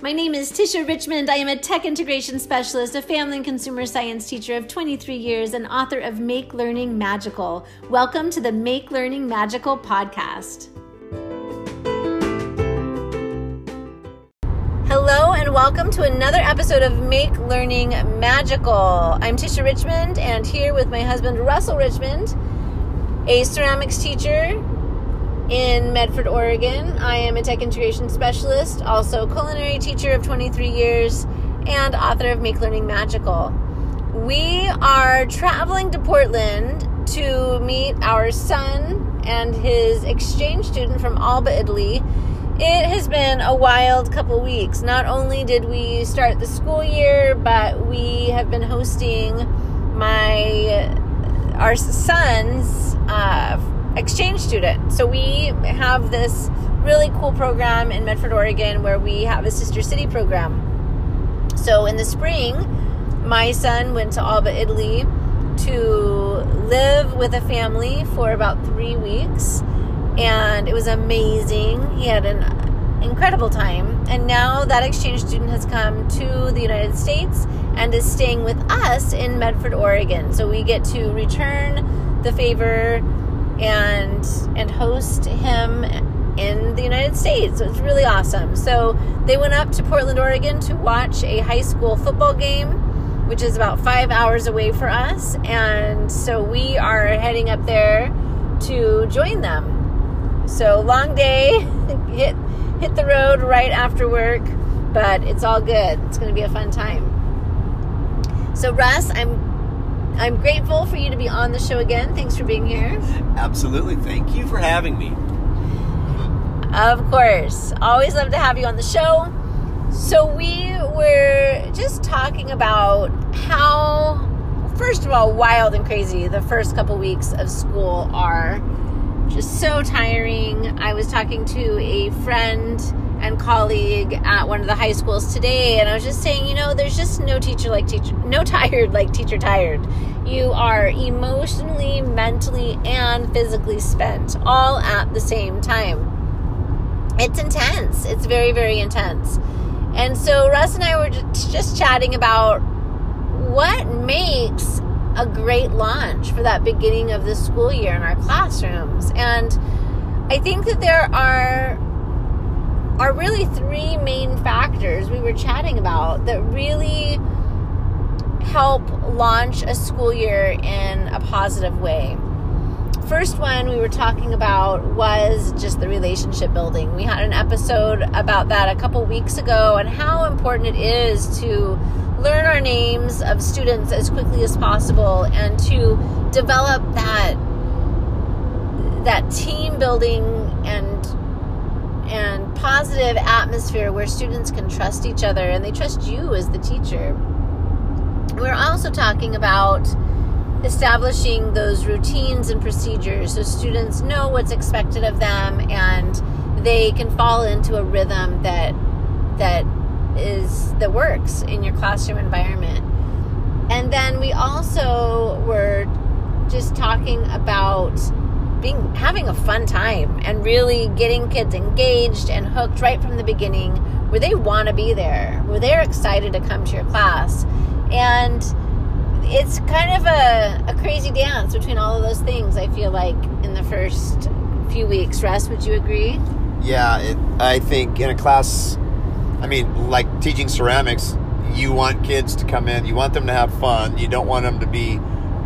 My name is Tisha Richmond. I am a tech integration specialist, a family and consumer science teacher of 23 years, and author of Make Learning Magical. Welcome to the Make Learning Magical podcast. Hello, and welcome to another episode of Make Learning Magical. I'm Tisha Richmond, and here with my husband, Russell Richmond, a ceramics teacher in Medford, Oregon. I am a tech integration specialist, also culinary teacher of 23 years, and author of Make Learning Magical. We are traveling to Portland to meet our son and his exchange student from Alba, Italy. It has been a wild couple weeks. Not only did we start the school year, but we have been hosting my our son's uh, exchange student. So we have this really cool program in Medford, Oregon, where we have a sister city program. So in the spring, my son went to Alba, Italy to live with a family for about three weeks. And it was amazing. He had an incredible time. And now that exchange student has come to the United States and is staying with us in Medford, Oregon. So we get to return the favor and and host him in the United States. So it's really awesome. So they went up to Portland, Oregon to watch a high school football game, which is about five hours away for us. And so we are heading up there to join them. So long day, hit hit the road right after work, but it's all good. It's going to be a fun time. So Russ, I'm I'm grateful for you to be on the show again. Thanks for being here. Absolutely. Thank you for having me. Of course. Always love to have you on the show. So, we were just talking about how, first of all, wild and crazy the first couple weeks of school are. Just so tiring. I was talking to a friend and colleague at one of the high schools today and I was just saying, you know, there's just no teacher like teacher no tired like teacher tired. You are emotionally, mentally and physically spent all at the same time. It's intense. It's very very intense. And so Russ and I were just chatting about what makes a great launch for that beginning of the school year in our classrooms. And I think that there are are really three main factors we were chatting about that really help launch a school year in a positive way. First one we were talking about was just the relationship building. We had an episode about that a couple weeks ago and how important it is to learn our names of students as quickly as possible and to develop that that team building and and positive atmosphere where students can trust each other and they trust you as the teacher. We're also talking about establishing those routines and procedures so students know what's expected of them and they can fall into a rhythm that that is that works in your classroom environment. And then we also were just talking about being having a fun time and really getting kids engaged and hooked right from the beginning where they want to be there where they're excited to come to your class. And it's kind of a, a crazy dance between all of those things i feel like in the first few weeks. Russ would you agree? Yeah it, i think in a class i mean like teaching ceramics you want kids to come in you want them to have fun you don't want them to be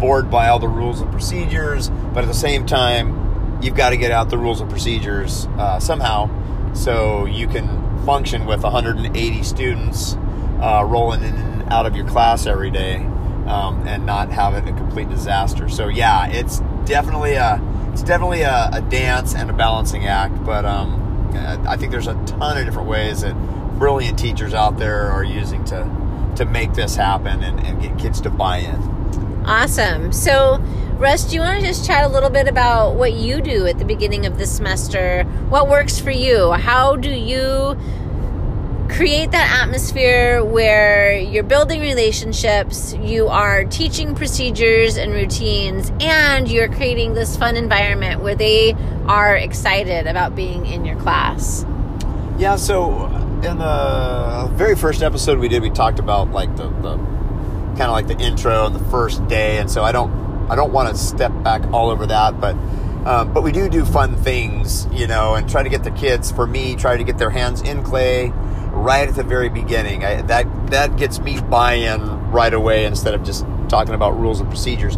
bored by all the rules and procedures, but at the same time, you've got to get out the rules and procedures uh, somehow so you can function with 180 students uh, rolling in and out of your class every day um, and not have it a complete disaster. So yeah, it's definitely a it's definitely a, a dance and a balancing act, but um, I think there's a ton of different ways that brilliant teachers out there are using to to make this happen and, and get kids to buy in. Awesome. So, Russ, do you want to just chat a little bit about what you do at the beginning of the semester? What works for you? How do you create that atmosphere where you're building relationships, you are teaching procedures and routines, and you're creating this fun environment where they are excited about being in your class? Yeah, so in the very first episode we did, we talked about like the, the kind of like the intro and the first day, and so I don't I don't want to step back all over that, but um, but we do do fun things, you know, and try to get the kids. For me, try to get their hands in clay right at the very beginning. I, that that gets me buy-in right away instead of just talking about rules and procedures.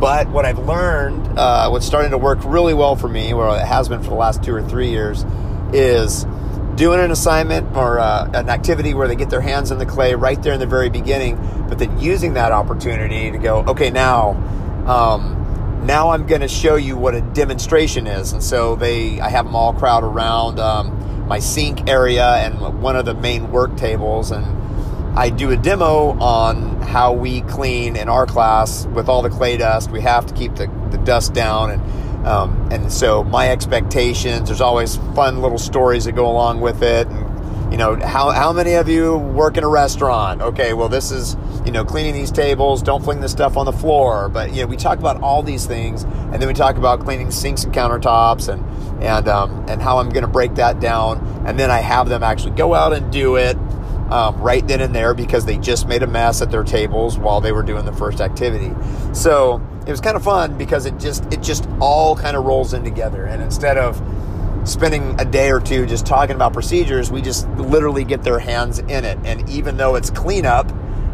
But what I've learned, uh, what's starting to work really well for me, or it has been for the last two or three years, is doing an assignment or uh, an activity where they get their hands in the clay right there in the very beginning, but then using that opportunity to go, okay, now, um, now I'm going to show you what a demonstration is. And so they, I have them all crowd around um, my sink area and one of the main work tables, and I do a demo on how we clean in our class with all the clay dust. We have to keep the, the dust down and um, and so my expectations. There's always fun little stories that go along with it. And you know how how many of you work in a restaurant? Okay, well this is you know cleaning these tables. Don't fling this stuff on the floor. But you know we talk about all these things, and then we talk about cleaning sinks and countertops and and um, and how I'm going to break that down. And then I have them actually go out and do it um, right then and there because they just made a mess at their tables while they were doing the first activity. So it was kind of fun because it just it just all kind of rolls in together. And instead of spending a day or two just talking about procedures, we just literally get their hands in it. And even though it's cleanup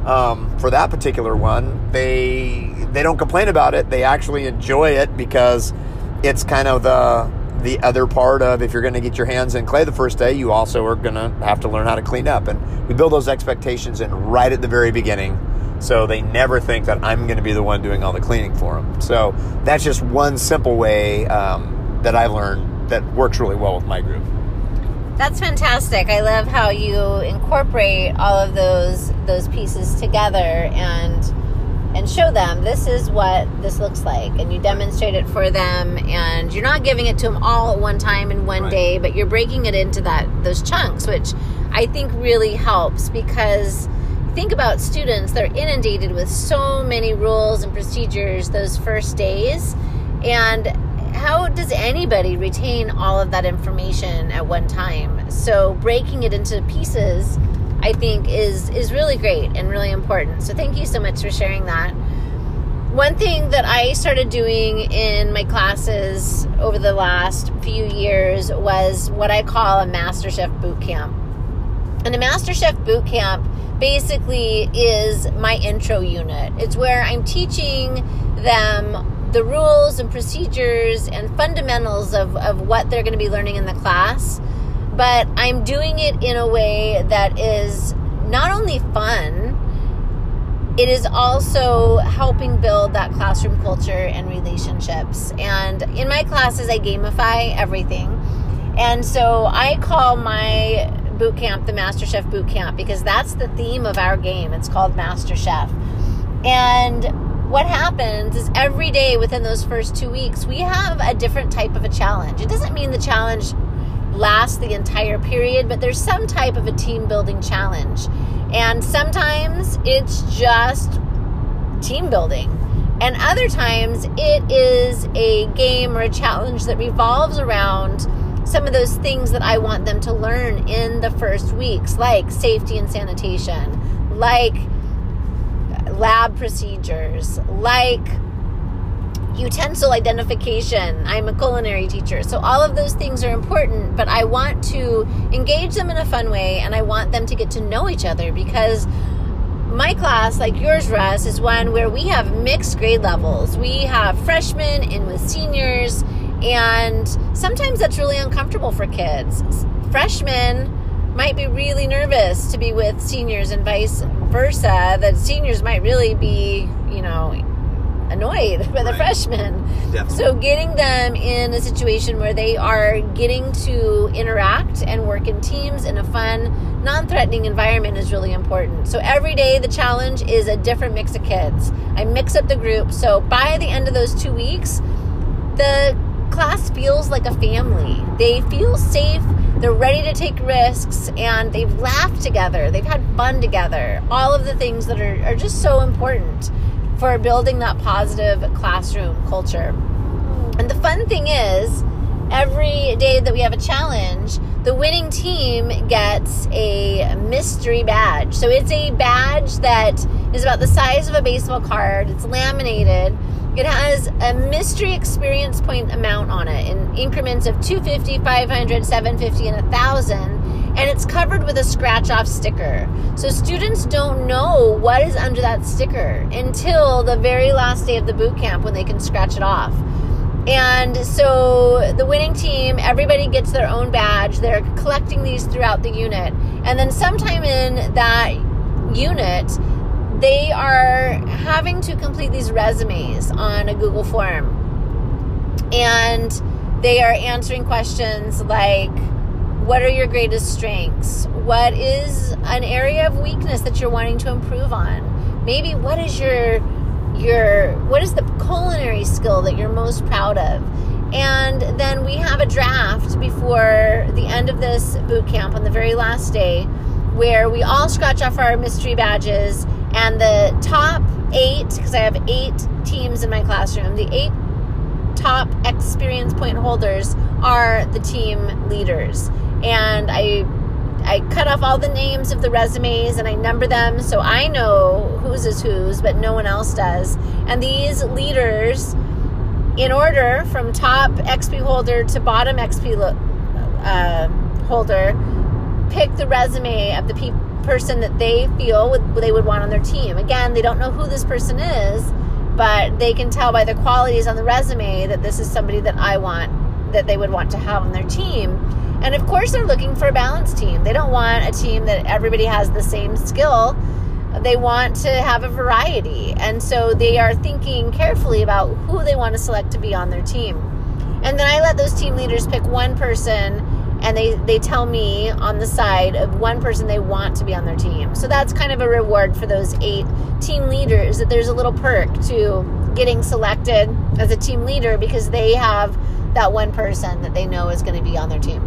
um, for that particular one, they they don't complain about it. They actually enjoy it because it's kind of the the other part of if you're going to get your hands in clay the first day, you also are going to have to learn how to clean up. And we build those expectations in right at the very beginning. So they never think that I'm going to be the one doing all the cleaning for them. So that's just one simple way um, that I learned that works really well with my group. That's fantastic. I love how you incorporate all of those those pieces together and and show them this is what this looks like and you demonstrate it for them and you're not giving it to them all at one time in one right. day but you're breaking it into that those chunks which i think really helps because think about students they're inundated with so many rules and procedures those first days and how does anybody retain all of that information at one time so breaking it into pieces I think is is really great and really important. So thank you so much for sharing that. One thing that I started doing in my classes over the last few years was what I call a Master Chef boot camp. And a Master Chef boot camp basically is my intro unit. It's where I'm teaching them the rules and procedures and fundamentals of, of what they're going to be learning in the class but I'm doing it in a way that is not only fun, it is also helping build that classroom culture and relationships. And in my classes, I gamify everything. And so I call my boot camp the Master Chef Boot Camp because that's the theme of our game. It's called Master Chef. And what happens is every day within those first two weeks, we have a different type of a challenge. It doesn't mean the challenge lasts the entire period, but there's some type of a team building challenge. And sometimes it's just team building. And other times it is a game or a challenge that revolves around some of those things that I want them to learn in the first weeks, like safety and sanitation, like lab procedures, like utensil identification. I'm a culinary teacher. So all of those things are important, but I want to engage them in a fun way and I want them to get to know each other because my class, like yours, Russ, is one where we have mixed grade levels. We have freshmen in with seniors, and sometimes that's really uncomfortable for kids. Freshmen might be really nervous to be with seniors and vice versa, that seniors might really be, you know, annoyed by the right. freshmen. Definitely. So getting them in a situation where they are getting to interact and work in teams in a fun, non-threatening environment is really important. So every day the challenge is a different mix of kids. I mix up the group. So by the end of those 2 weeks, the class feels like a family. They feel safe, they're ready to take risks, and they've laughed together. They've had fun together. All of the things that are, are just so important for building that positive classroom culture. And the fun thing is, every day that we have a challenge, the winning team gets a mystery badge. So it's a badge that is about the size of a baseball card. It's laminated. It has a mystery experience point amount on it in increments of 250, 500, 750, and 1000 and it's covered with a scratch off sticker. So students don't know what is under that sticker until the very last day of the boot camp when they can scratch it off. And so the winning team, everybody gets their own badge. They're collecting these throughout the unit. And then sometime in that unit, they are having to complete these resumes on a Google form. And they are answering questions like, what are your greatest strengths? What is an area of weakness that you're wanting to improve on? Maybe what is your your what is the culinary skill that you're most proud of? And then we have a draft before the end of this boot camp on the very last day where we all scratch off our mystery badges and the top 8 because I have 8 teams in my classroom, the 8 top experience point holders are the team leaders. And I I cut off all the names of the resumes and I number them so I know whose is whose, but no one else does. And these leaders, in order from top XP holder to bottom XP uh, holder, pick the resume of the pe- person that they feel would, they would want on their team. Again, they don't know who this person is, but they can tell by the qualities on the resume that this is somebody that I want, that they would want to have on their team. And of course, they're looking for a balanced team. They don't want a team that everybody has the same skill. They want to have a variety. And so they are thinking carefully about who they want to select to be on their team. And then I let those team leaders pick one person and they, they tell me on the side of one person they want to be on their team. So that's kind of a reward for those eight team leaders that there's a little perk to getting selected as a team leader because they have that one person that they know is going to be on their team.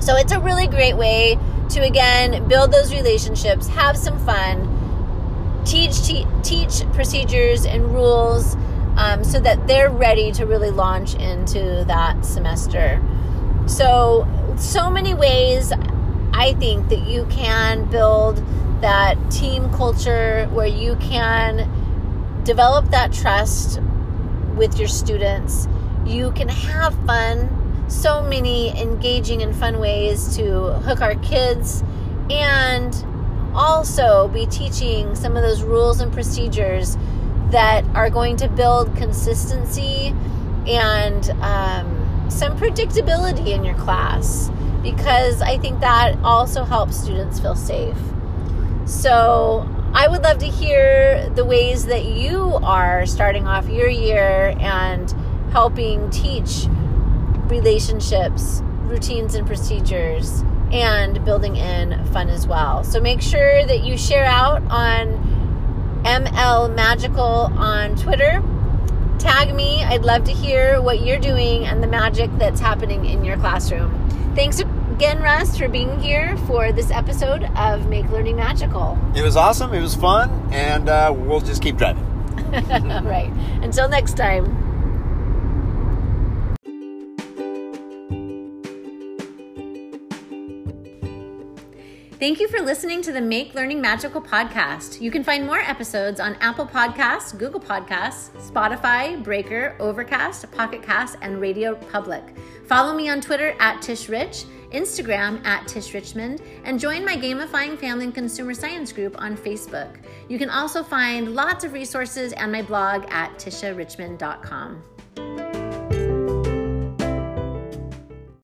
So it's a really great way to again build those relationships, have some fun, teach te- teach procedures and rules um, so that they're ready to really launch into that semester. So so many ways I think that you can build that team culture where you can develop that trust with your students. You can have fun so many engaging and fun ways to hook our kids and also be teaching some of those rules and procedures that are going to build consistency and um, some predictability in your class because I think that also helps students feel safe. So, I would love to hear the ways that you are starting off your year and helping teach relationships, routines, and procedures, and building in fun as well. So make sure that you share out on ML Magical on Twitter. Tag me. I'd love to hear what you're doing and the magic that's happening in your classroom. Thanks again, Russ, for being here for this episode of Make Learning Magical. It was awesome. It was fun, and uh, we'll just keep driving. right. Until next time. Thank you for listening to the Make Learning Magical podcast. You can find more episodes on Apple Podcasts, Google Podcasts, Spotify, Breaker, Overcast, Pocket Cast, and Radio Public. Follow me on Twitter at Tish Rich, Instagram at Tish Richmond, and join my Gamifying Family and Consumer Science group on Facebook. You can also find lots of resources and my blog at tisharichmond.com.